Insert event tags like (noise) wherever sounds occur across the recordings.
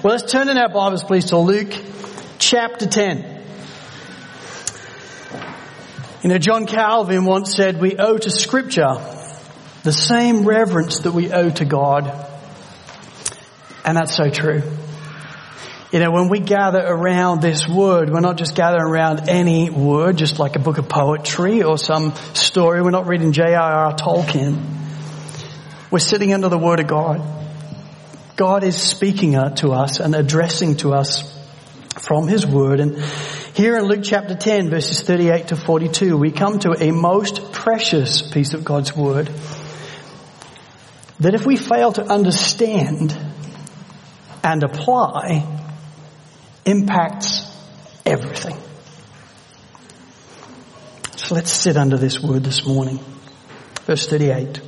Well, let's turn in our Bibles, please, to Luke chapter 10. You know, John Calvin once said, we owe to scripture the same reverence that we owe to God. And that's so true. You know, when we gather around this word, we're not just gathering around any word, just like a book of poetry or some story. We're not reading J.R.R. Tolkien. We're sitting under the word of God. God is speaking to us and addressing to us from his word. And here in Luke chapter 10 verses 38 to 42, we come to a most precious piece of God's word that if we fail to understand and apply, impacts everything. So let's sit under this word this morning. Verse 38.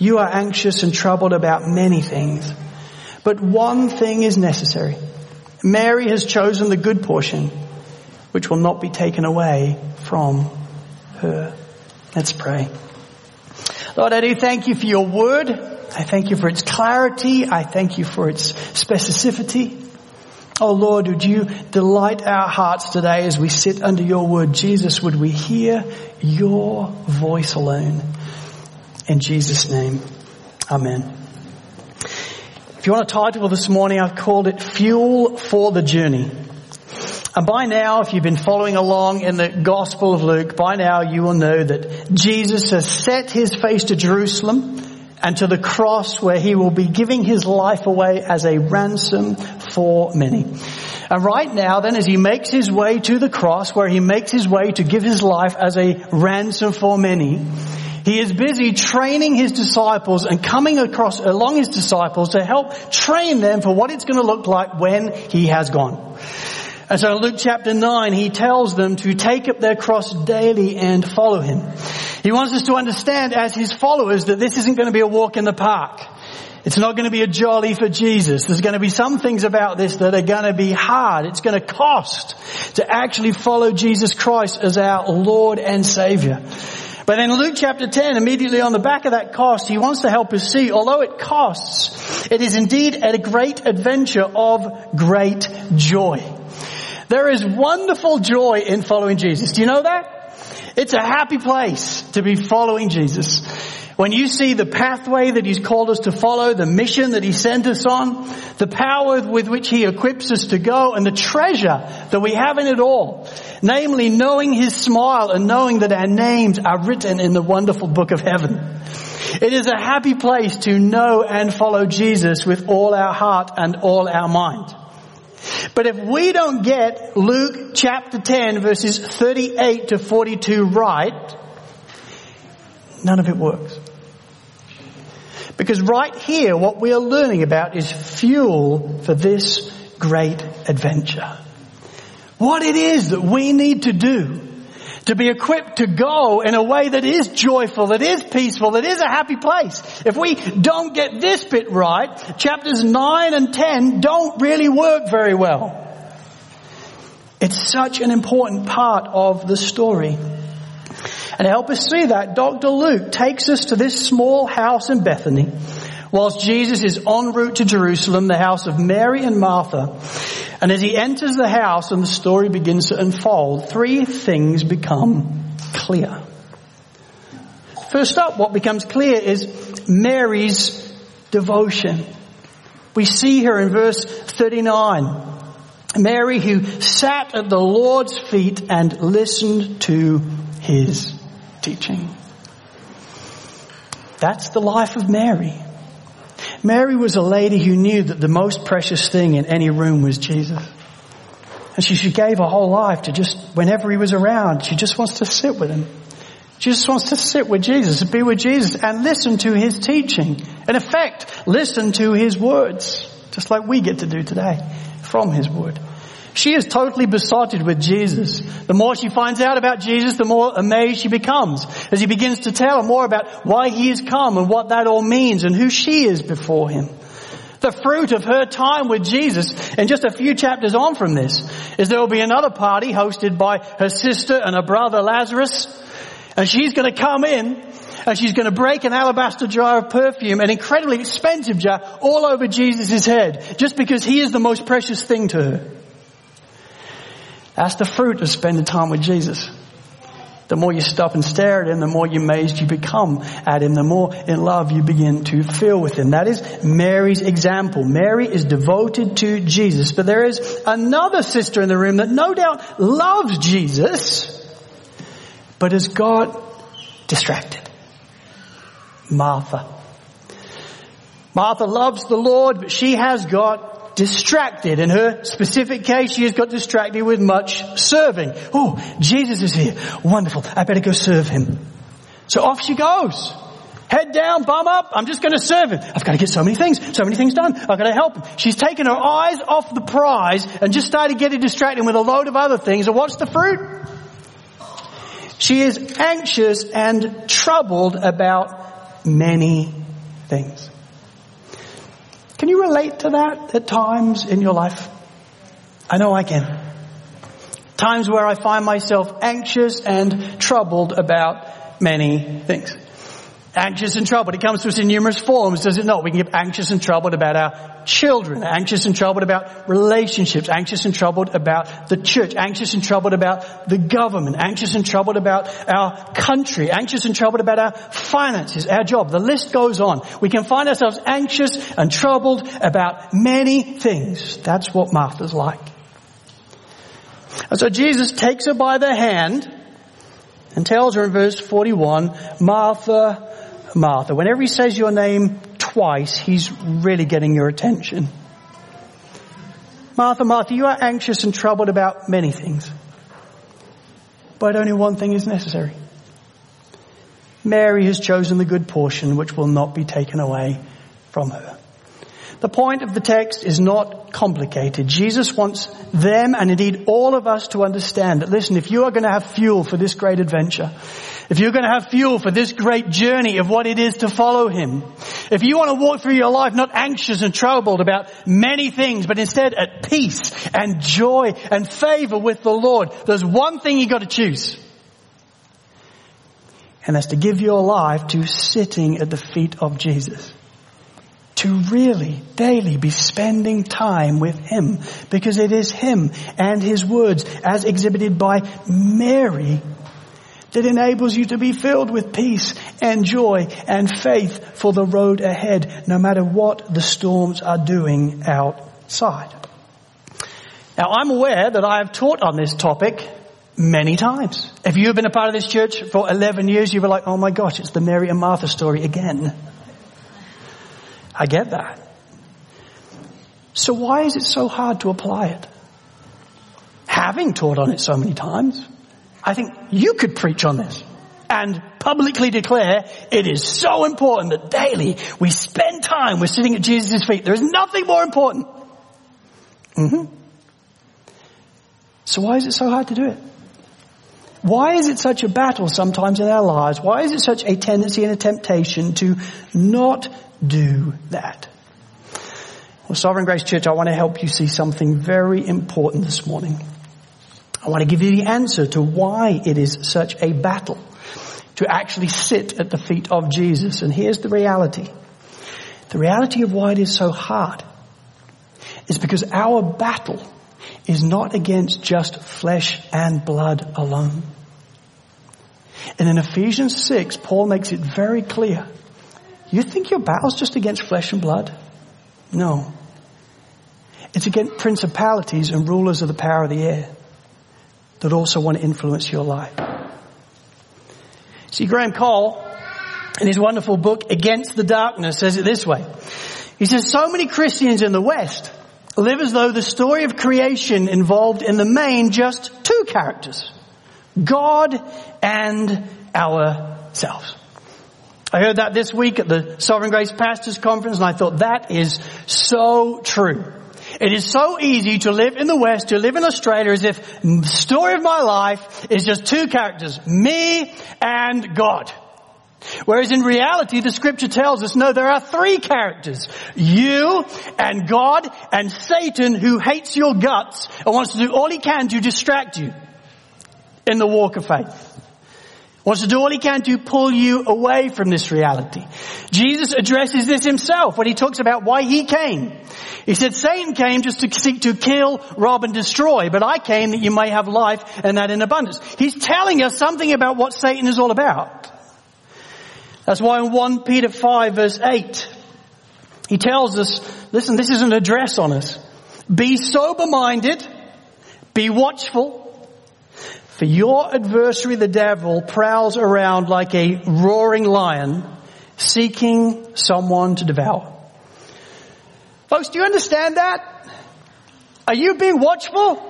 you are anxious and troubled about many things, but one thing is necessary. Mary has chosen the good portion, which will not be taken away from her. Let's pray. Lord, I do thank you for your word. I thank you for its clarity. I thank you for its specificity. Oh Lord, would you delight our hearts today as we sit under your word? Jesus, would we hear your voice alone? In Jesus' name, amen. If you want a title this morning, I've called it Fuel for the Journey. And by now, if you've been following along in the Gospel of Luke, by now you will know that Jesus has set his face to Jerusalem and to the cross where he will be giving his life away as a ransom for many. And right now then as he makes his way to the cross where he makes his way to give his life as a ransom for many, he is busy training his disciples and coming across along his disciples to help train them for what it's going to look like when he has gone. And so in Luke chapter 9, he tells them to take up their cross daily and follow him. He wants us to understand as his followers that this isn't going to be a walk in the park. It's not going to be a jolly for Jesus. There's going to be some things about this that are going to be hard. It's going to cost to actually follow Jesus Christ as our Lord and Savior. But in Luke chapter 10, immediately on the back of that cost, he wants to help us see, although it costs, it is indeed a great adventure of great joy. There is wonderful joy in following Jesus. Do you know that? It's a happy place to be following Jesus. When you see the pathway that He's called us to follow, the mission that He sent us on, the power with which He equips us to go, and the treasure that we have in it all, namely knowing His smile and knowing that our names are written in the wonderful book of heaven. It is a happy place to know and follow Jesus with all our heart and all our mind. But if we don't get Luke chapter 10 verses 38 to 42 right, none of it works. Because right here, what we are learning about is fuel for this great adventure. What it is that we need to do to be equipped to go in a way that is joyful, that is peaceful, that is a happy place. If we don't get this bit right, chapters 9 and 10 don't really work very well. It's such an important part of the story. And to help us see that, Dr. Luke takes us to this small house in Bethany whilst Jesus is en route to Jerusalem, the house of Mary and Martha. And as he enters the house and the story begins to unfold, three things become clear. First up, what becomes clear is Mary's devotion. We see her in verse 39. Mary who sat at the Lord's feet and listened to his teaching. That's the life of Mary. Mary was a lady who knew that the most precious thing in any room was Jesus. And she, she gave her whole life to just, whenever he was around, she just wants to sit with him. She just wants to sit with Jesus, be with Jesus and listen to his teaching. In effect, listen to his words, just like we get to do today from his word. She is totally besotted with Jesus. The more she finds out about Jesus, the more amazed she becomes as he begins to tell her more about why he has come and what that all means and who she is before him. The fruit of her time with Jesus, and just a few chapters on from this, is there will be another party hosted by her sister and her brother Lazarus, and she's going to come in and she's going to break an alabaster jar of perfume, an incredibly expensive jar, all over Jesus' head, just because he is the most precious thing to her. That's the fruit of spending time with Jesus. The more you stop and stare at him, the more amazed you become at him, the more in love you begin to feel with him. That is Mary's example. Mary is devoted to Jesus, but there is another sister in the room that no doubt loves Jesus, but has got distracted. Martha. Martha loves the Lord, but she has got distracted. In her specific case, she has got distracted with much serving. Oh, Jesus is here. Wonderful. I better go serve him. So off she goes. Head down, bum up. I'm just going to serve him. I've got to get so many things, so many things done. I've got to help him. She's taken her eyes off the prize and just started getting distracted with a load of other things. And what's the fruit? She is anxious and troubled about many things. Can you relate to that at times in your life? I know I can. Times where I find myself anxious and troubled about many things. Anxious and troubled. It comes to us in numerous forms, does it not? We can get anxious and troubled about our children, anxious and troubled about relationships, anxious and troubled about the church, anxious and troubled about the government, anxious and troubled about our country, anxious and troubled about our finances, our job. The list goes on. We can find ourselves anxious and troubled about many things. That's what Martha's like. And so Jesus takes her by the hand and tells her in verse 41, Martha, Martha. Whenever he says your name twice, he's really getting your attention. Martha, Martha, you are anxious and troubled about many things. But only one thing is necessary. Mary has chosen the good portion which will not be taken away from her. The point of the text is not complicated. Jesus wants them and indeed all of us to understand that listen, if you are going to have fuel for this great adventure, if you're going to have fuel for this great journey of what it is to follow Him, if you want to walk through your life not anxious and troubled about many things, but instead at peace and joy and favor with the Lord, there's one thing you've got to choose. And that's to give your life to sitting at the feet of Jesus to really daily be spending time with Him because it is Him and His words as exhibited by Mary that enables you to be filled with peace and joy and faith for the road ahead no matter what the storms are doing outside. Now I'm aware that I have taught on this topic many times. If you've been a part of this church for 11 years, you were like, oh my gosh, it's the Mary and Martha story again. I get that. So why is it so hard to apply it? Having taught on it so many times, I think you could preach on this and publicly declare it is so important that daily we spend time, we're sitting at Jesus' feet. There is nothing more important. Mm-hmm. So why is it so hard to do it? Why is it such a battle sometimes in our lives? Why is it such a tendency and a temptation to not do that? Well, Sovereign Grace Church, I want to help you see something very important this morning. I want to give you the answer to why it is such a battle to actually sit at the feet of Jesus. And here's the reality. The reality of why it is so hard is because our battle is not against just flesh and blood alone. And in Ephesians 6, Paul makes it very clear. You think your battle's just against flesh and blood? No. It's against principalities and rulers of the power of the air that also want to influence your life. See, Graham Cole, in his wonderful book, Against the Darkness, says it this way. He says, so many Christians in the West live as though the story of creation involved in the main just two characters. God and ourselves. I heard that this week at the Sovereign Grace Pastors Conference and I thought that is so true. It is so easy to live in the West, to live in Australia as if the story of my life is just two characters, me and God. Whereas in reality, the scripture tells us, no, there are three characters. You and God and Satan who hates your guts and wants to do all he can to distract you in the walk of faith. Wants to do all he can to pull you away from this reality. Jesus addresses this himself when he talks about why he came. He said, Satan came just to seek to kill, rob and destroy, but I came that you may have life and that in abundance. He's telling us something about what Satan is all about. That's why in 1 Peter 5 verse 8, he tells us, listen, this is an address on us. Be sober minded, be watchful, for your adversary the devil prowls around like a roaring lion, seeking someone to devour. Folks, do you understand that? Are you being watchful?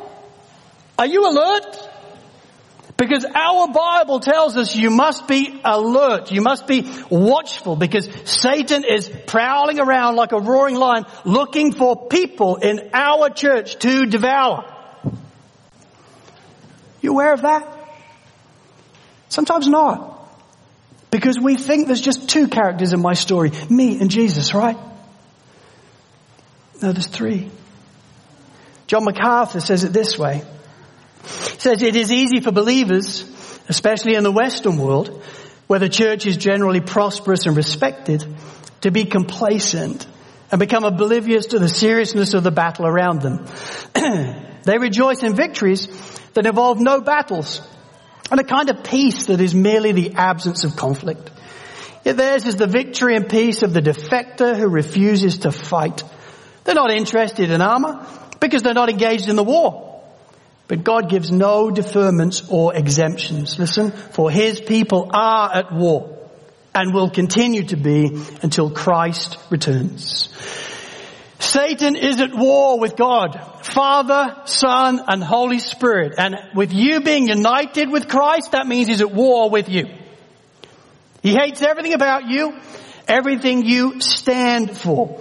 Are you alert? Because our Bible tells us you must be alert. You must be watchful because Satan is prowling around like a roaring lion looking for people in our church to devour. You aware of that? Sometimes not. Because we think there's just two characters in my story. Me and Jesus, right? No, there's three. John MacArthur says it this way He says it is easy for believers, especially in the Western world, where the church is generally prosperous and respected, to be complacent and become oblivious to the seriousness of the battle around them. (clears throat) they rejoice in victories that involve no battles and a kind of peace that is merely the absence of conflict. Yet theirs is the victory and peace of the defector who refuses to fight. They're not interested in armor because they're not engaged in the war. But God gives no deferments or exemptions. Listen, for His people are at war and will continue to be until Christ returns. Satan is at war with God, Father, Son, and Holy Spirit. And with you being united with Christ, that means he's at war with you. He hates everything about you, everything you stand for.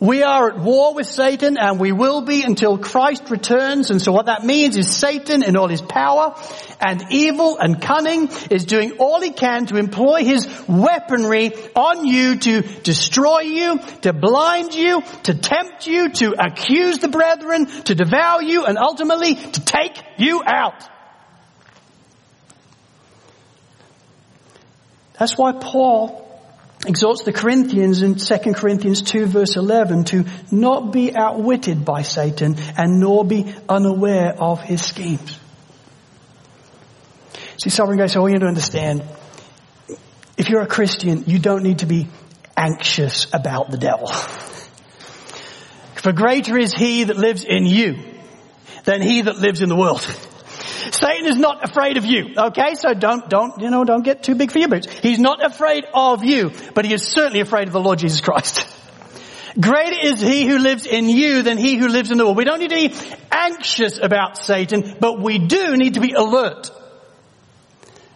We are at war with Satan and we will be until Christ returns. And so what that means is Satan in all his power and evil and cunning is doing all he can to employ his weaponry on you to destroy you, to blind you, to tempt you, to accuse the brethren, to devour you, and ultimately to take you out. That's why Paul exhorts the Corinthians in 2 Corinthians 2 verse 11 to not be outwitted by Satan and nor be unaware of his schemes. See, Sovereign Grace, I want you to understand, if you're a Christian, you don't need to be anxious about the devil. (laughs) For greater is he that lives in you than he that lives in the world. Satan is not afraid of you. Okay, so don't, don't, you know, don't get too big for your boots. He's not afraid of you, but he is certainly afraid of the Lord Jesus Christ. (laughs) Greater is he who lives in you than he who lives in the world. We don't need to be anxious about Satan, but we do need to be alert.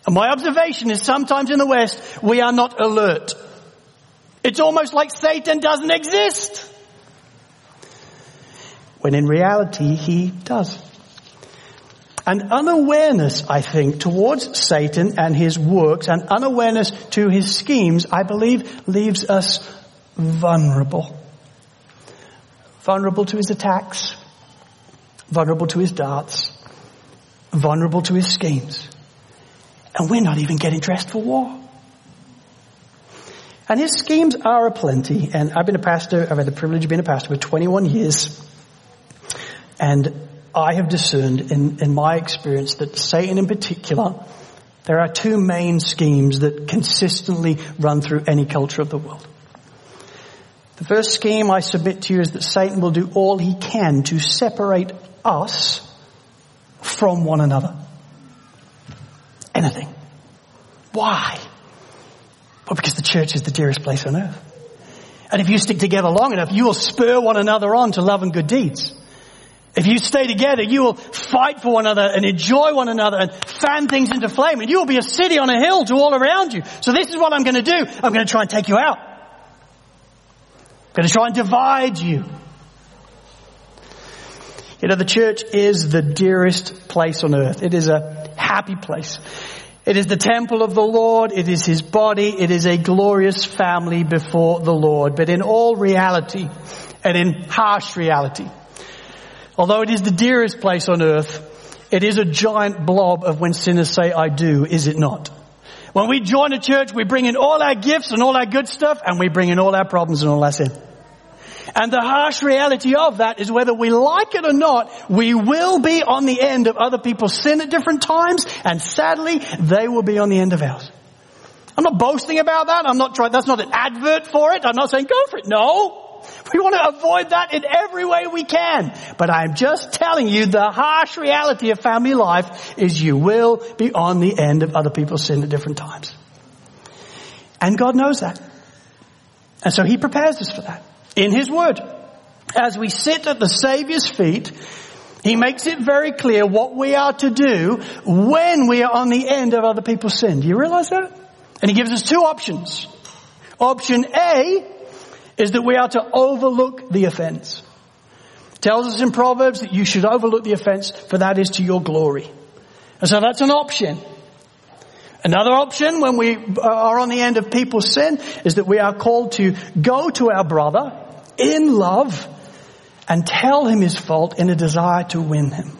And my observation is sometimes in the West, we are not alert. It's almost like Satan doesn't exist. When in reality, he does. And unawareness, I think, towards Satan and his works and unawareness to his schemes, I believe, leaves us vulnerable. Vulnerable to his attacks, vulnerable to his darts, vulnerable to his schemes. And we're not even getting dressed for war. And his schemes are aplenty. And I've been a pastor, I've had the privilege of being a pastor for 21 years. And I have discerned in, in my experience that Satan in particular, there are two main schemes that consistently run through any culture of the world. The first scheme I submit to you is that Satan will do all he can to separate us from one another. Anything. Why? Well, because the church is the dearest place on earth. And if you stick together long enough, you will spur one another on to love and good deeds. If you stay together, you will fight for one another and enjoy one another and fan things into flame and you will be a city on a hill to all around you. So this is what I'm going to do. I'm going to try and take you out. I'm going to try and divide you. You know, the church is the dearest place on earth. It is a happy place. It is the temple of the Lord. It is His body. It is a glorious family before the Lord. But in all reality and in harsh reality, Although it is the dearest place on earth, it is a giant blob of when sinners say, I do, is it not? When we join a church, we bring in all our gifts and all our good stuff, and we bring in all our problems and all our sin. And the harsh reality of that is whether we like it or not, we will be on the end of other people's sin at different times, and sadly, they will be on the end of ours. I'm not boasting about that. I'm not trying, that's not an advert for it. I'm not saying go for it. No. We want to avoid that in every way we can. But I'm just telling you the harsh reality of family life is you will be on the end of other people's sin at different times. And God knows that. And so He prepares us for that in His Word. As we sit at the Savior's feet, He makes it very clear what we are to do when we are on the end of other people's sin. Do you realize that? And He gives us two options. Option A is that we are to overlook the offense. It tells us in Proverbs that you should overlook the offense for that is to your glory. And so that's an option. Another option when we uh, are on the end of people's sin is that we are called to go to our brother in love and tell him his fault in a desire to win him.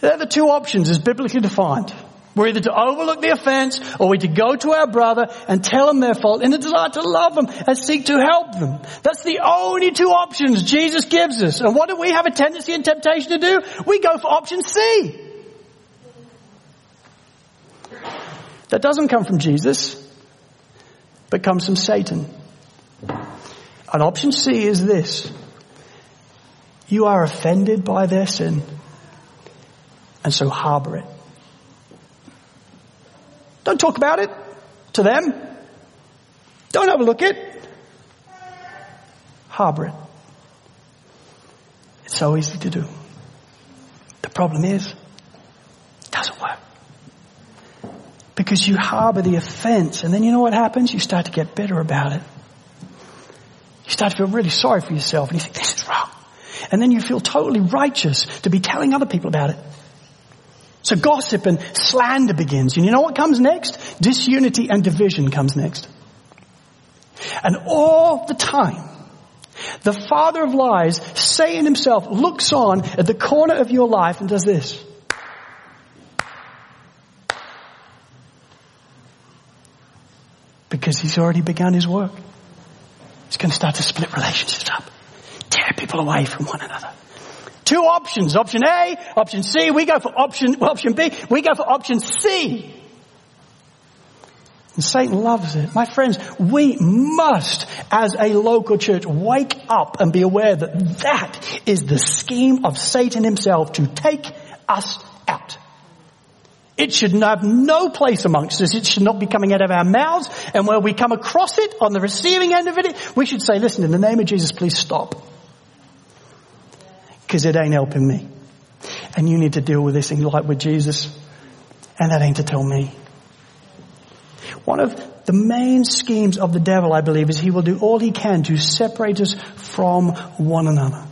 They're the two options as biblically defined. We're either to overlook the offense or we're to go to our brother and tell him their fault in a desire to love them and seek to help them. That's the only two options Jesus gives us. And what do we have a tendency and temptation to do? We go for option C. That doesn't come from Jesus, but comes from Satan. And option C is this. You are offended by their sin and so harbor it. Don't talk about it to them. Don't overlook it. Harbor it. It's so easy to do. The problem is, it doesn't work. Because you harbor the offense and then you know what happens? You start to get bitter about it. You start to feel really sorry for yourself and you think, this is wrong. And then you feel totally righteous to be telling other people about it. So gossip and slander begins. And you know what comes next? Disunity and division comes next. And all the time, the father of lies, Satan himself, looks on at the corner of your life and does this. Because he's already begun his work. He's going to start to split relationships up, tear people away from one another. Two options. Option A, option C. We go for option, option B. We go for option C. And Satan loves it. My friends, we must, as a local church, wake up and be aware that that is the scheme of Satan himself to take us out. It should have no place amongst us. It should not be coming out of our mouths. And where we come across it on the receiving end of it, we should say, listen, in the name of Jesus, please stop because it ain't helping me. And you need to deal with this in light with Jesus. And that ain't to tell me. One of the main schemes of the devil, I believe, is he will do all he can to separate us from one another.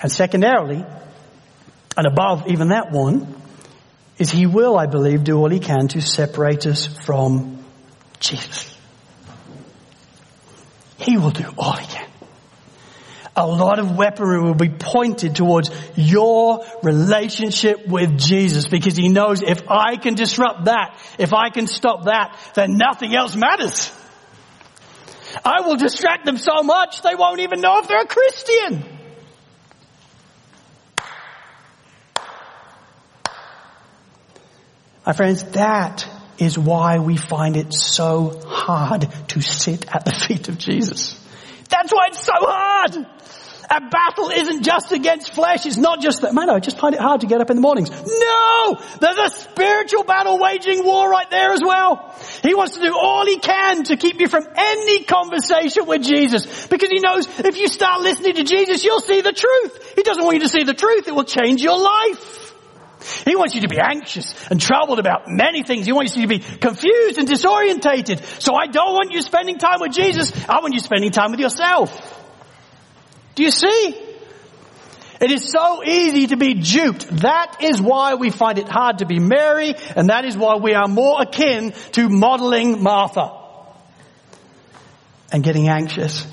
And secondarily, and above even that one, is he will, I believe, do all he can to separate us from Jesus. He will do all he can a lot of weaponry will be pointed towards your relationship with Jesus because he knows if I can disrupt that, if I can stop that, then nothing else matters. I will distract them so much they won't even know if they're a Christian. My friends, that is why we find it so hard to sit at the (laughs) feet of Jesus. That's why it's so hard. A battle isn't just against flesh. It's not just that, man, I just find it hard to get up in the mornings. No! There's a spiritual battle waging war right there as well. He wants to do all he can to keep you from any conversation with Jesus. Because he knows if you start listening to Jesus, you'll see the truth. He doesn't want you to see the truth. It will change your life. He wants you to be anxious and troubled about many things. He wants you to be confused and disorientated. So I don't want you spending time with Jesus. I want you spending time with yourself. Do you see? It is so easy to be duped. That is why we find it hard to be Mary, and that is why we are more akin to modeling Martha and getting anxious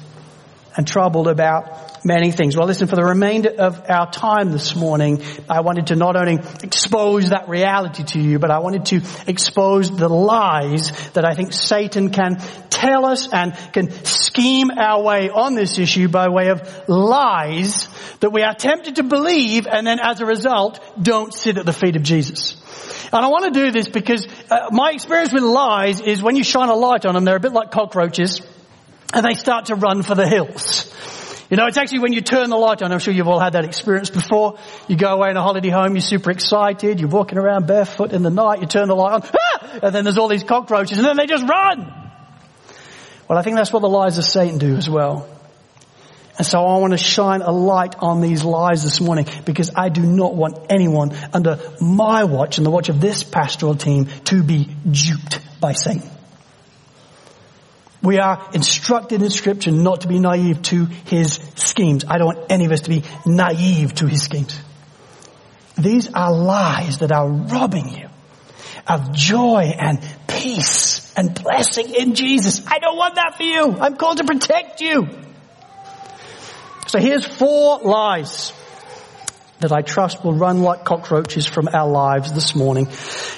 and troubled about many things. Well, listen, for the remainder of our time this morning, I wanted to not only expose that reality to you, but I wanted to expose the lies that I think Satan can tell us and can scheme our way on this issue by way of lies that we are tempted to believe and then as a result don't sit at the feet of Jesus. And I want to do this because uh, my experience with lies is when you shine a light on them, they're a bit like cockroaches and they start to run for the hills. You know, it's actually when you turn the light on, I'm sure you've all had that experience before. You go away in a holiday home, you're super excited, you're walking around barefoot in the night, you turn the light on, ah! and then there's all these cockroaches, and then they just run. Well, I think that's what the lies of Satan do as well. And so I want to shine a light on these lies this morning because I do not want anyone under my watch and the watch of this pastoral team to be duped by Satan. We are instructed in scripture not to be naive to his schemes. I don't want any of us to be naive to his schemes. These are lies that are robbing you of joy and peace and blessing in Jesus. I don't want that for you. I'm called to protect you. So here's four lies that I trust will run like cockroaches from our lives this morning.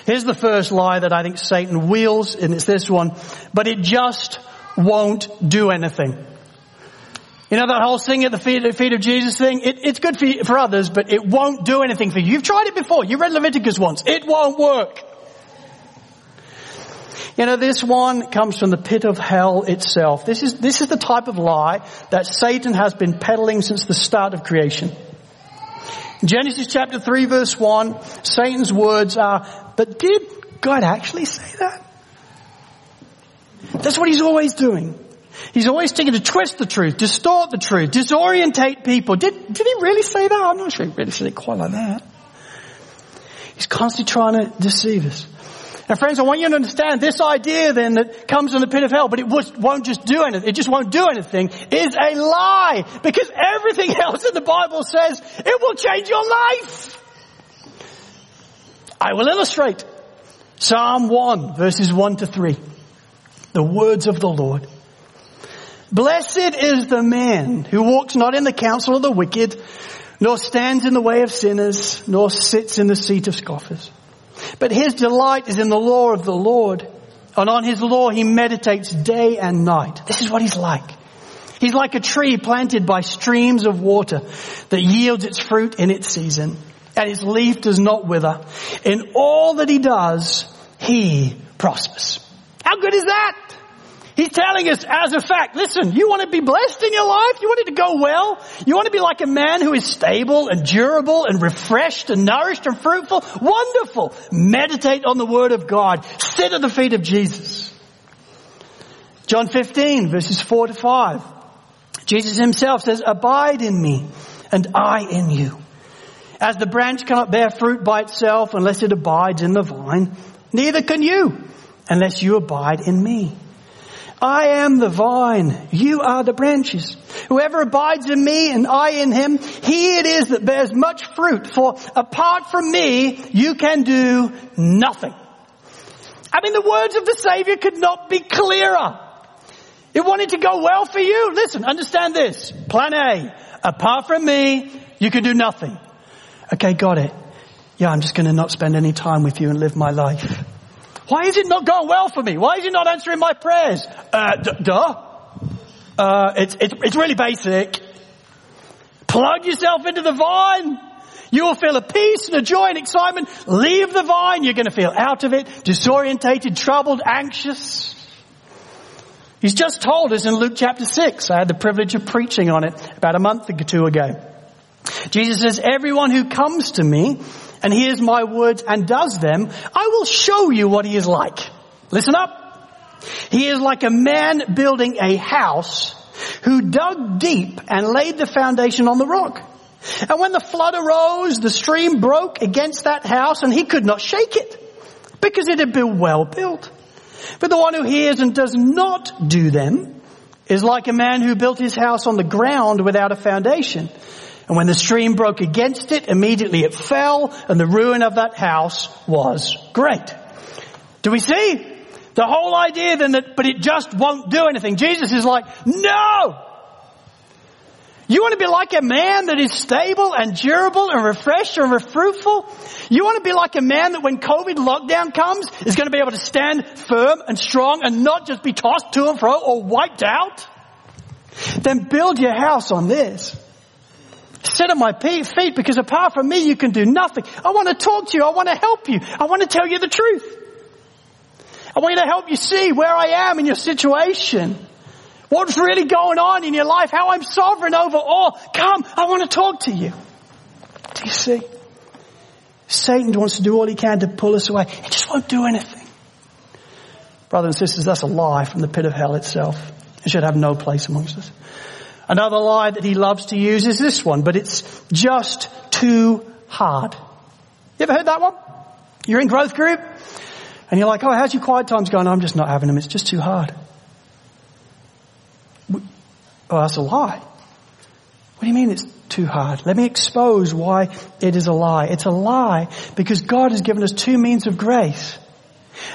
Here's the first lie that I think Satan wheels, and it's this one, but it just won't do anything. You know that whole thing at the feet, the feet of Jesus thing? It, it's good for, you, for others, but it won't do anything for you. You've tried it before. You read Leviticus once. It won't work. You know, this one comes from the pit of hell itself. This is, this is the type of lie that Satan has been peddling since the start of creation. Genesis chapter 3 verse 1, Satan's words are, but did God actually say that? That's what he's always doing. He's always taking to twist the truth, distort the truth, disorientate people. Did, did he really say that? I'm not sure he really said it quite like that. He's constantly trying to deceive us. And friends, I want you to understand this idea then that comes from the pit of hell, but it won't just do anything, it just won't do anything, is a lie. Because everything (laughs) else in the Bible says it will change your life. I will illustrate. Psalm 1 verses 1 to 3 the words of the Lord. Blessed is the man who walks not in the counsel of the wicked, nor stands in the way of sinners, nor sits in the seat of scoffers. But his delight is in the law of the Lord, and on his law he meditates day and night. This is what he's like. He's like a tree planted by streams of water that yields its fruit in its season, and its leaf does not wither. In all that he does, he prospers. How good is that? He's telling us as a fact, listen, you want to be blessed in your life? You want it to go well? You want to be like a man who is stable and durable and refreshed and nourished and fruitful? Wonderful. Meditate on the word of God. Sit at the feet of Jesus. John 15 verses 4 to 5. Jesus himself says, abide in me and I in you. As the branch cannot bear fruit by itself unless it abides in the vine, neither can you unless you abide in me. I am the vine, you are the branches. Whoever abides in me and I in him, he it is that bears much fruit, for apart from me, you can do nothing. I mean, the words of the Savior could not be clearer. It wanted to go well for you. Listen, understand this. Plan A. Apart from me, you can do nothing. Okay, got it. Yeah, I'm just going to not spend any time with you and live my life. Why is it not going well for me? Why is it not answering my prayers? Uh, d- duh. Uh, it's, it's, it's really basic. Plug yourself into the vine. You will feel a peace and a joy and excitement. Leave the vine. You're going to feel out of it, disorientated, troubled, anxious. He's just told us in Luke chapter 6. I had the privilege of preaching on it about a month or two ago. Jesus says, everyone who comes to me and hears my words and does them, I will show you what he is like. Listen up. He is like a man building a house who dug deep and laid the foundation on the rock. And when the flood arose, the stream broke against that house and he could not shake it because it had been well built. But the one who hears and does not do them is like a man who built his house on the ground without a foundation. And when the stream broke against it, immediately it fell and the ruin of that house was great. Do we see? The whole idea then that, but it just won't do anything. Jesus is like, no! You want to be like a man that is stable and durable and refreshed and fruitful? You want to be like a man that when COVID lockdown comes is going to be able to stand firm and strong and not just be tossed to and fro or wiped out? Then build your house on this. Sit at my feet because apart from me you can do nothing. I want to talk to you. I want to help you. I want to tell you the truth. I want you to help you see where I am in your situation. What's really going on in your life? How I'm sovereign over all. Come, I want to talk to you. Do you see? Satan wants to do all he can to pull us away. He just won't do anything. Brothers and sisters, that's a lie from the pit of hell itself. It should have no place amongst us. Another lie that he loves to use is this one, but it's just too hard. You ever heard that one? You're in growth group and you're like, oh, how's your quiet times going? I'm just not having them. It's just too hard. Oh, that's a lie. What do you mean it's too hard? Let me expose why it is a lie. It's a lie because God has given us two means of grace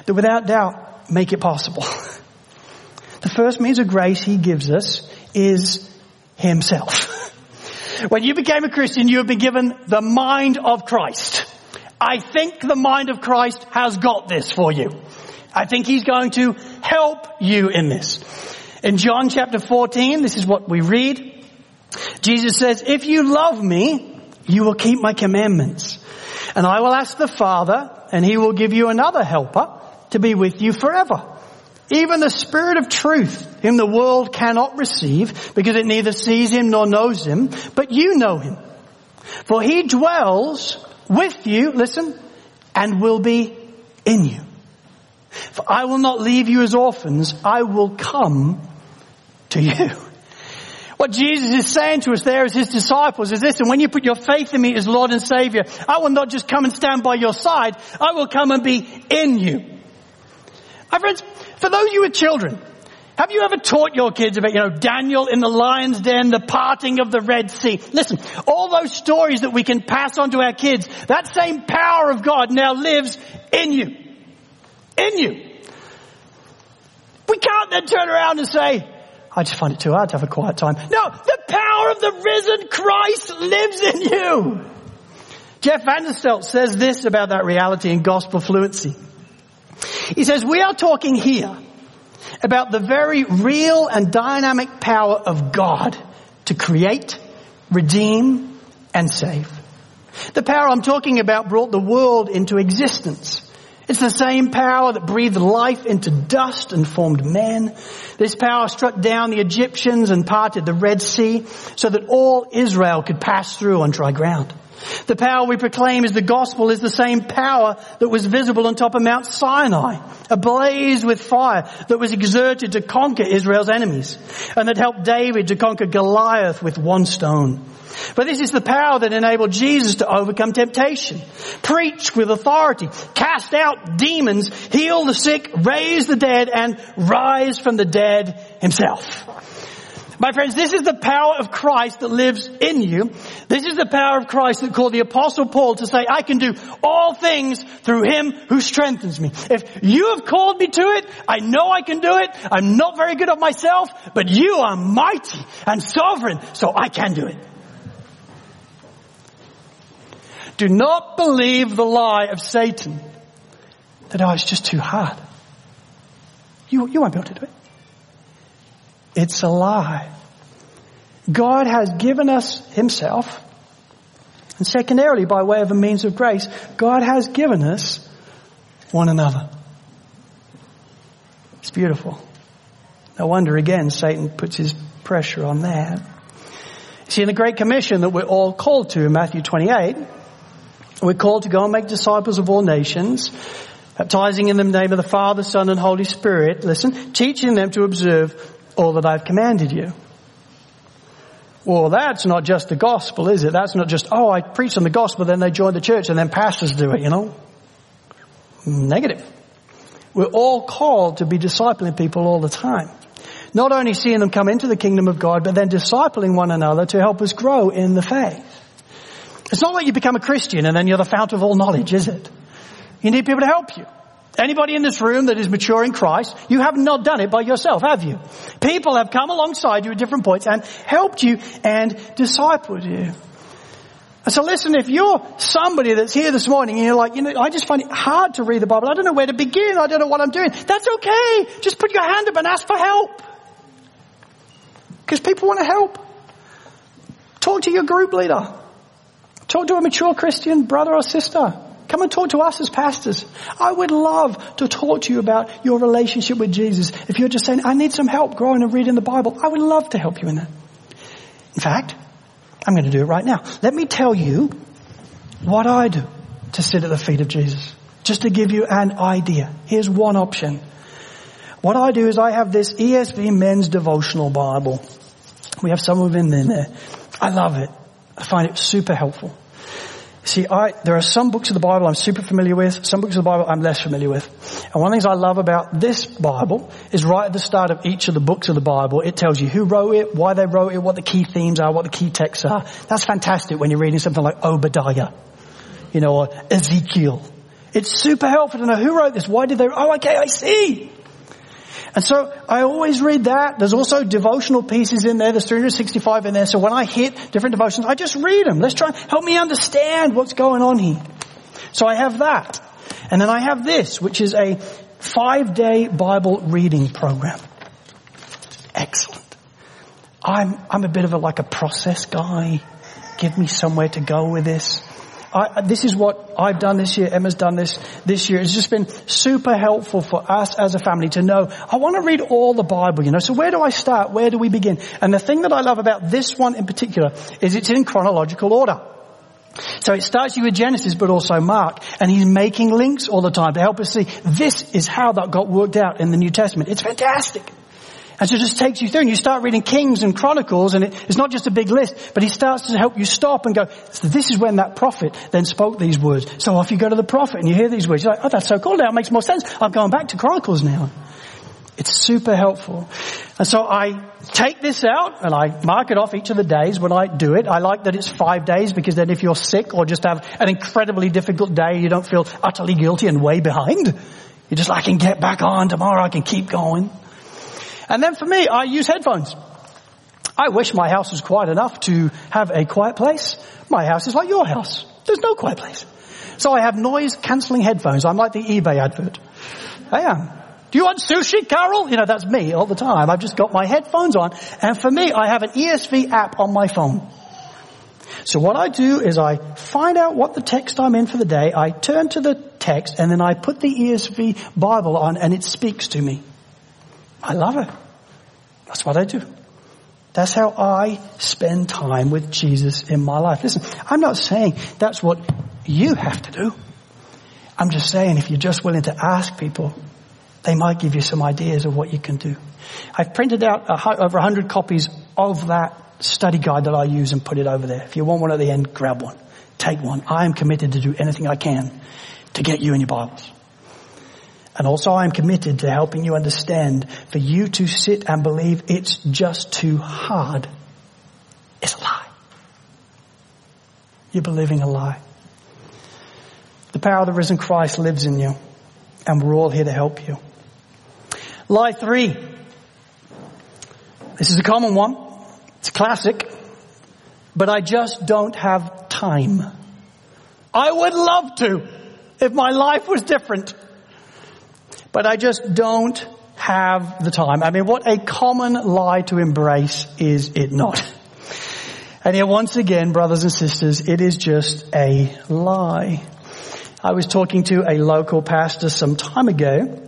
that without doubt make it possible. (laughs) the first means of grace He gives us is Himself. (laughs) when you became a Christian, you have been given the mind of Christ. I think the mind of Christ has got this for you. I think He's going to help you in this. In John chapter 14, this is what we read. Jesus says, if you love me, you will keep my commandments. And I will ask the Father, and he will give you another helper to be with you forever. Even the Spirit of truth, whom the world cannot receive, because it neither sees him nor knows him, but you know him. For he dwells with you, listen, and will be in you. For I will not leave you as orphans, I will come to you. What Jesus is saying to us there as his disciples is this, and when you put your faith in me as Lord and Savior, I will not just come and stand by your side, I will come and be in you. My friends, for those of you with children, have you ever taught your kids about, you know, Daniel in the lion's den, the parting of the Red Sea? Listen, all those stories that we can pass on to our kids, that same power of God now lives in you. In you. We can't then turn around and say, I just find it too hard to have a quiet time. No, the power of the risen Christ lives in you. Jeff Vanderstelt says this about that reality in gospel fluency. He says, we are talking here about the very real and dynamic power of God to create, redeem, and save. The power I'm talking about brought the world into existence. It's the same power that breathed life into dust and formed man. This power struck down the Egyptians and parted the Red Sea so that all Israel could pass through on dry ground. The power we proclaim as the gospel is the same power that was visible on top of Mount Sinai, ablaze with fire that was exerted to conquer Israel's enemies and that helped David to conquer Goliath with one stone. But this is the power that enabled Jesus to overcome temptation, preach with authority, cast out demons, heal the sick, raise the dead, and rise from the dead himself. My friends, this is the power of Christ that lives in you. This is the power of Christ that called the apostle Paul to say, I can do all things through him who strengthens me. If you have called me to it, I know I can do it. I'm not very good at myself, but you are mighty and sovereign, so I can do it. Do not believe the lie of Satan that, oh, it's just too hard. You, you won't be able to do it. It's a lie. God has given us Himself, and secondarily, by way of a means of grace, God has given us one another. It's beautiful. No wonder again Satan puts his pressure on that. See, in the Great Commission that we're all called to in Matthew 28, we're called to go and make disciples of all nations, baptizing in the name of the Father, Son, and Holy Spirit, listen, teaching them to observe all that I've commanded you. Well, that's not just the gospel, is it? That's not just, oh, I preach on the gospel, then they join the church, and then pastors do it, you know? Negative. We're all called to be discipling people all the time. Not only seeing them come into the kingdom of God, but then discipling one another to help us grow in the faith. It's not like you become a Christian and then you're the fount of all knowledge, is it? You need people to help you. Anybody in this room that is mature in Christ, you have not done it by yourself, have you? People have come alongside you at different points and helped you and discipled you. And so listen, if you're somebody that's here this morning and you're like, you know, I just find it hard to read the Bible. I don't know where to begin. I don't know what I'm doing. That's okay. Just put your hand up and ask for help. Because people want to help. Talk to your group leader. Talk to a mature Christian brother or sister. Come and talk to us as pastors. I would love to talk to you about your relationship with Jesus. If you're just saying, I need some help growing and reading the Bible, I would love to help you in that. In fact, I'm going to do it right now. Let me tell you what I do to sit at the feet of Jesus. Just to give you an idea. Here's one option. What I do is I have this ESV men's devotional Bible. We have some of them in there. I love it. I find it super helpful. See, I, there are some books of the Bible I'm super familiar with, some books of the Bible I'm less familiar with. And one of the things I love about this Bible is right at the start of each of the books of the Bible, it tells you who wrote it, why they wrote it, what the key themes are, what the key texts are. That's fantastic when you're reading something like Obadiah, you know, or Ezekiel. It's super helpful to know who wrote this, why did they, oh okay, I see. And so I always read that. There's also devotional pieces in there. There's 365 in there. So when I hit different devotions, I just read them. Let's try and help me understand what's going on here. So I have that. And then I have this, which is a five day Bible reading program. Excellent. I'm, I'm a bit of a, like a process guy. Give me somewhere to go with this. I, this is what I've done this year, Emma's done this this year. It's just been super helpful for us as a family to know, I want to read all the Bible, you know, so where do I start? Where do we begin? And the thing that I love about this one in particular is it's in chronological order. So it starts you with Genesis, but also Mark, and he's making links all the time to help us see this is how that got worked out in the New Testament. It's fantastic. And so it just takes you through and you start reading Kings and Chronicles and it, it's not just a big list, but he starts to help you stop and go, so this is when that prophet then spoke these words. So off you go to the prophet and you hear these words. You're like, oh, that's so cool now. It makes more sense. I'm going back to Chronicles now. It's super helpful. And so I take this out and I mark it off each of the days when I do it. I like that it's five days because then if you're sick or just have an incredibly difficult day, you don't feel utterly guilty and way behind. You're just like, I can get back on tomorrow. I can keep going. And then for me, I use headphones. I wish my house was quiet enough to have a quiet place. My house is like your house. There's no quiet place. So I have noise cancelling headphones. I'm like the eBay advert. I am. Do you want sushi, Carol? You know, that's me all the time. I've just got my headphones on. And for me, I have an ESV app on my phone. So what I do is I find out what the text I'm in for the day, I turn to the text, and then I put the ESV Bible on and it speaks to me. I love it. That's what I do. That's how I spend time with Jesus in my life. Listen, I'm not saying that's what you have to do. I'm just saying if you're just willing to ask people, they might give you some ideas of what you can do. I've printed out over 100 copies of that study guide that I use and put it over there. If you want one at the end, grab one. Take one. I am committed to do anything I can to get you in your Bibles. And also I am committed to helping you understand for you to sit and believe it's just too hard is a lie. You're believing a lie. The power of the risen Christ lives in you and we're all here to help you. Lie three. This is a common one. It's classic. But I just don't have time. I would love to if my life was different but I just don't have the time. I mean, what a common lie to embrace is it not? And yet once again, brothers and sisters, it is just a lie. I was talking to a local pastor some time ago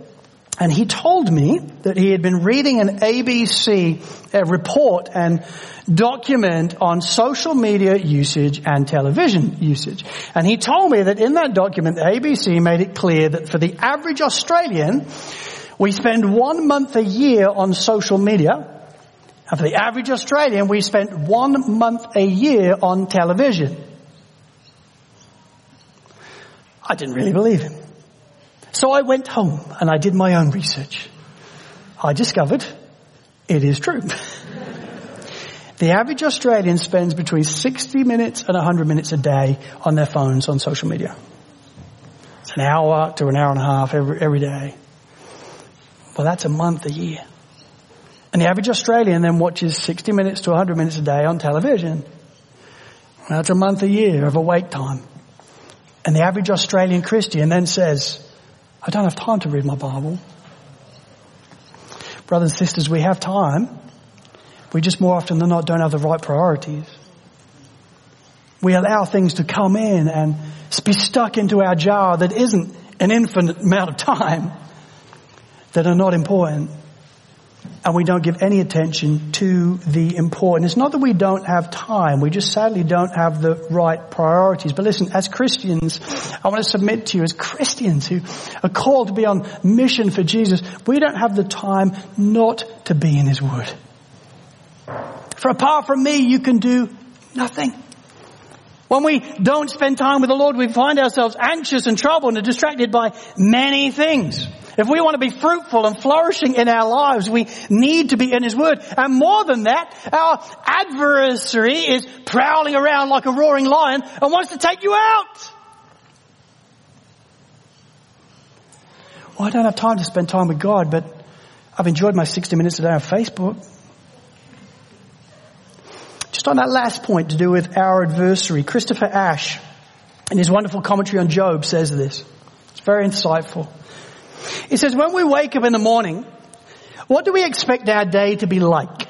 And he told me that he had been reading an ABC uh, report and document on social media usage and television usage. And he told me that in that document, the ABC made it clear that for the average Australian, we spend one month a year on social media. And for the average Australian, we spend one month a year on television. I didn't really believe him. So I went home and I did my own research. I discovered it is true. the average Australian spends between 60 minutes and 100 minutes a day on their phones on social media. It's an hour to an hour and a half every, every day. Well, that's a month a year. And the average Australian then watches 60 minutes to 100 minutes a day on television. That's a month a year of awake time. And the average Australian Christian then says, I don't have time to read my Bible. Brothers and sisters, we have time. We just more often than not don't have the right priorities. We allow things to come in and be stuck into our jar that isn't an infinite amount of time that are not important and we don't give any attention to the important. It's not that we don't have time. We just sadly don't have the right priorities. But listen, as Christians, I want to submit to you as Christians who are called to be on mission for Jesus, we don't have the time not to be in His Word. For apart from me, you can do nothing. When we don't spend time with the Lord, we find ourselves anxious and troubled and distracted by many things. If we want to be fruitful and flourishing in our lives, we need to be in His Word. And more than that, our adversary is prowling around like a roaring lion and wants to take you out. Well, I don't have time to spend time with God, but I've enjoyed my 60 minutes a day on Facebook. Just on that last point to do with our adversary, Christopher Ash, in his wonderful commentary on Job, says this. It's very insightful. He says, when we wake up in the morning, what do we expect our day to be like?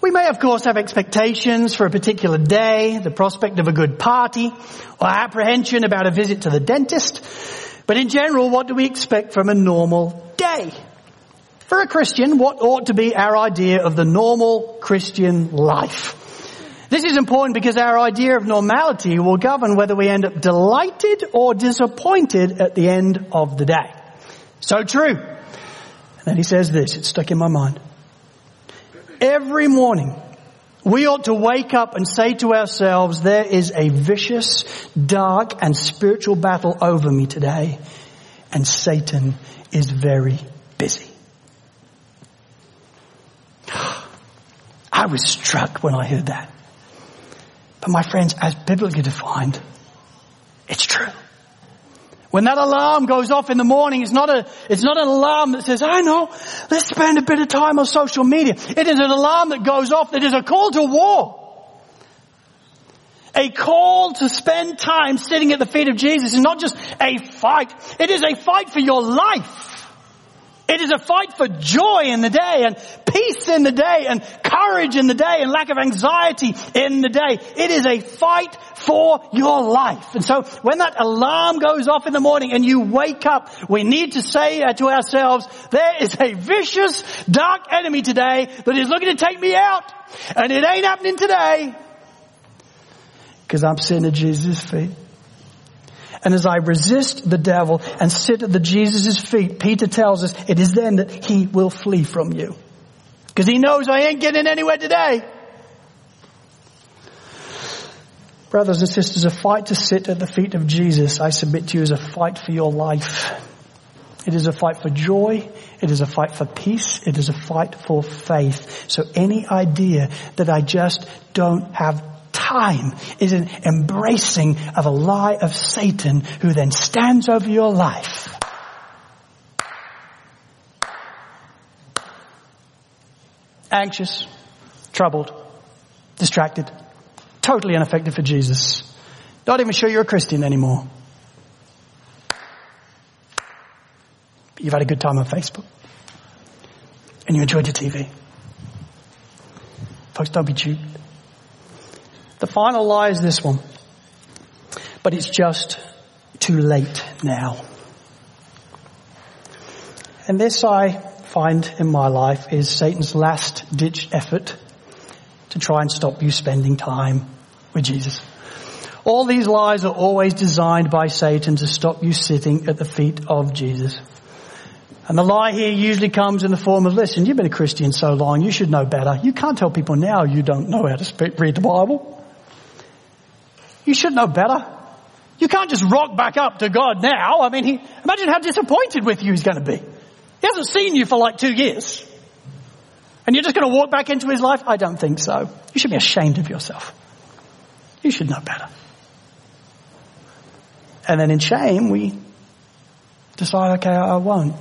We may of course have expectations for a particular day, the prospect of a good party, or apprehension about a visit to the dentist. But in general, what do we expect from a normal day? For a Christian, what ought to be our idea of the normal Christian life? This is important because our idea of normality will govern whether we end up delighted or disappointed at the end of the day. So true. And then he says this, it's stuck in my mind. Every morning, we ought to wake up and say to ourselves, there is a vicious, dark, and spiritual battle over me today, and Satan is very busy. (gasps) I was struck when I heard that. But my friends, as biblically defined, it's true. When that alarm goes off in the morning, it's not a, it's not an alarm that says, I know, let's spend a bit of time on social media. It is an alarm that goes off that is a call to war. A call to spend time sitting at the feet of Jesus is not just a fight. It is a fight for your life. It is a fight for joy in the day and peace in the day and courage in the day and lack of anxiety in the day. It is a fight for your life. And so when that alarm goes off in the morning and you wake up, we need to say uh, to ourselves, there is a vicious, dark enemy today that is looking to take me out. And it ain't happening today. Because I'm sitting at Jesus' feet. And as I resist the devil and sit at the Jesus' feet, Peter tells us it is then that he will flee from you. Because he knows I ain't getting anywhere today. Brothers and sisters, a fight to sit at the feet of Jesus, I submit to you, is a fight for your life. It is a fight for joy. It is a fight for peace. It is a fight for faith. So any idea that I just don't have time is an embracing of a lie of Satan who then stands over your life. Anxious, troubled, distracted, totally ineffective for Jesus. Not even sure you're a Christian anymore. But you've had a good time on Facebook. And you enjoyed your TV. Folks, don't be duped. The final lie is this one. But it's just too late now. And this I find in my life is Satan's last ditch effort to try and stop you spending time with Jesus. All these lies are always designed by Satan to stop you sitting at the feet of Jesus. And the lie here usually comes in the form of, listen, you've been a Christian so long, you should know better. You can't tell people now you don't know how to speak, read the Bible. You should know better. You can't just rock back up to God now. I mean, he, imagine how disappointed with you he's going to be. He hasn't seen you for like two years. And you're just going to walk back into his life? I don't think so. You should be ashamed of yourself. You should know better. And then in shame, we decide, okay, I won't.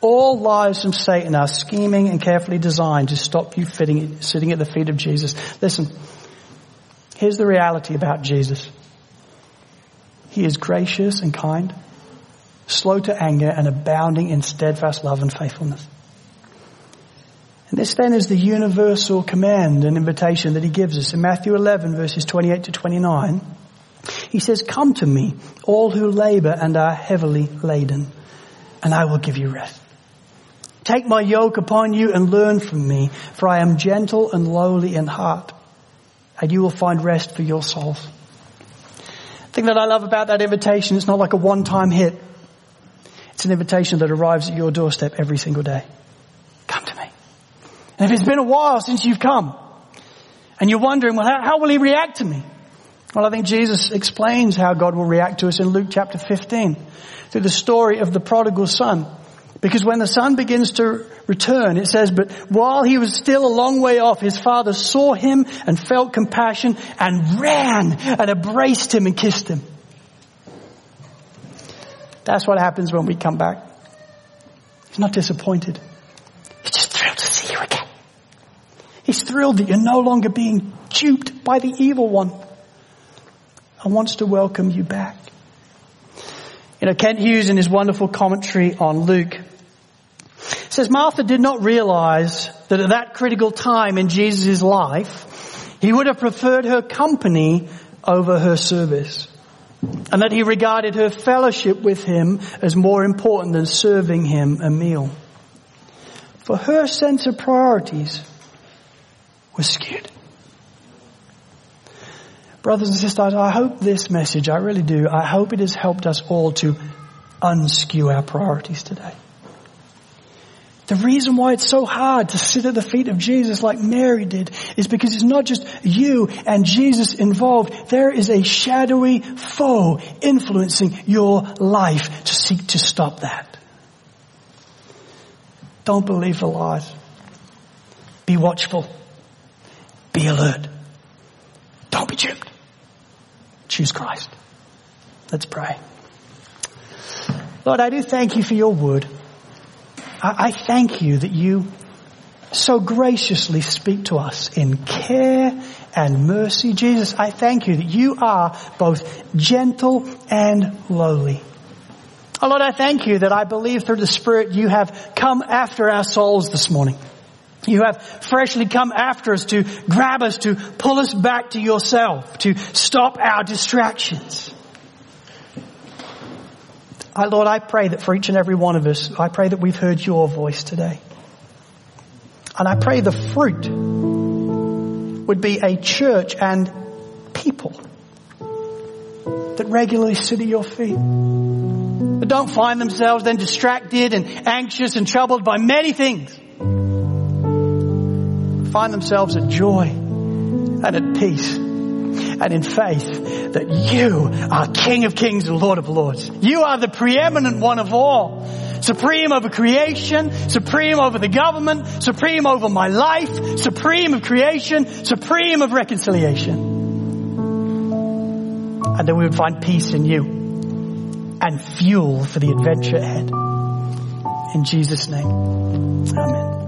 All lies from Satan are scheming and carefully designed to stop you fitting, sitting at the feet of Jesus. Listen, here's the reality about Jesus. He is gracious and kind, slow to anger and abounding in steadfast love and faithfulness. And this then is the universal command and invitation that he gives us in Matthew 11 verses 28 to 29. He says, come to me, all who labor and are heavily laden, and I will give you rest. Take my yoke upon you and learn from me, for I am gentle and lowly in heart, and you will find rest for your souls. The thing that I love about that invitation, it's not like a one-time hit. It's an invitation that arrives at your doorstep every single day. Come to me. And if it's been a while since you've come, and you're wondering, well, how, how will he react to me? Well, I think Jesus explains how God will react to us in Luke chapter 15 through the story of the prodigal son. Because when the son begins to return, it says, but while he was still a long way off, his father saw him and felt compassion and ran and embraced him and kissed him. That's what happens when we come back. He's not disappointed. He's just thrilled to see you again. He's thrilled that you're no longer being duped by the evil one and wants to welcome you back. You know, Kent Hughes in his wonderful commentary on Luke says Martha did not realize that at that critical time in Jesus' life, he would have preferred her company over her service. And that he regarded her fellowship with him as more important than serving him a meal. For her sense of priorities was skewed. Brothers and sisters, I hope this message, I really do, I hope it has helped us all to unskew our priorities today. The reason why it's so hard to sit at the feet of Jesus like Mary did is because it's not just you and Jesus involved. There is a shadowy foe influencing your life to seek to stop that. Don't believe the lies. Be watchful. Be alert. Don't be duped. Choose Christ. Let's pray. Lord, I do thank you for your word. I, I thank you that you so graciously speak to us in care and mercy. Jesus, I thank you that you are both gentle and lowly. Oh Lord, I thank you that I believe through the Spirit you have come after our souls this morning. You have freshly come after us to grab us, to pull us back to yourself, to stop our distractions. I, Lord, I pray that for each and every one of us, I pray that we've heard your voice today. And I pray the fruit would be a church and people that regularly sit at your feet. That don't find themselves then distracted and anxious and troubled by many things find themselves at joy and at peace and in faith that you are King of Kings and Lord of Lords. You are the preeminent one of all. Supreme over creation, supreme over the government, supreme over my life, supreme of creation, supreme of reconciliation. And that we would find peace in you and fuel for the adventure ahead. In Jesus' name, amen.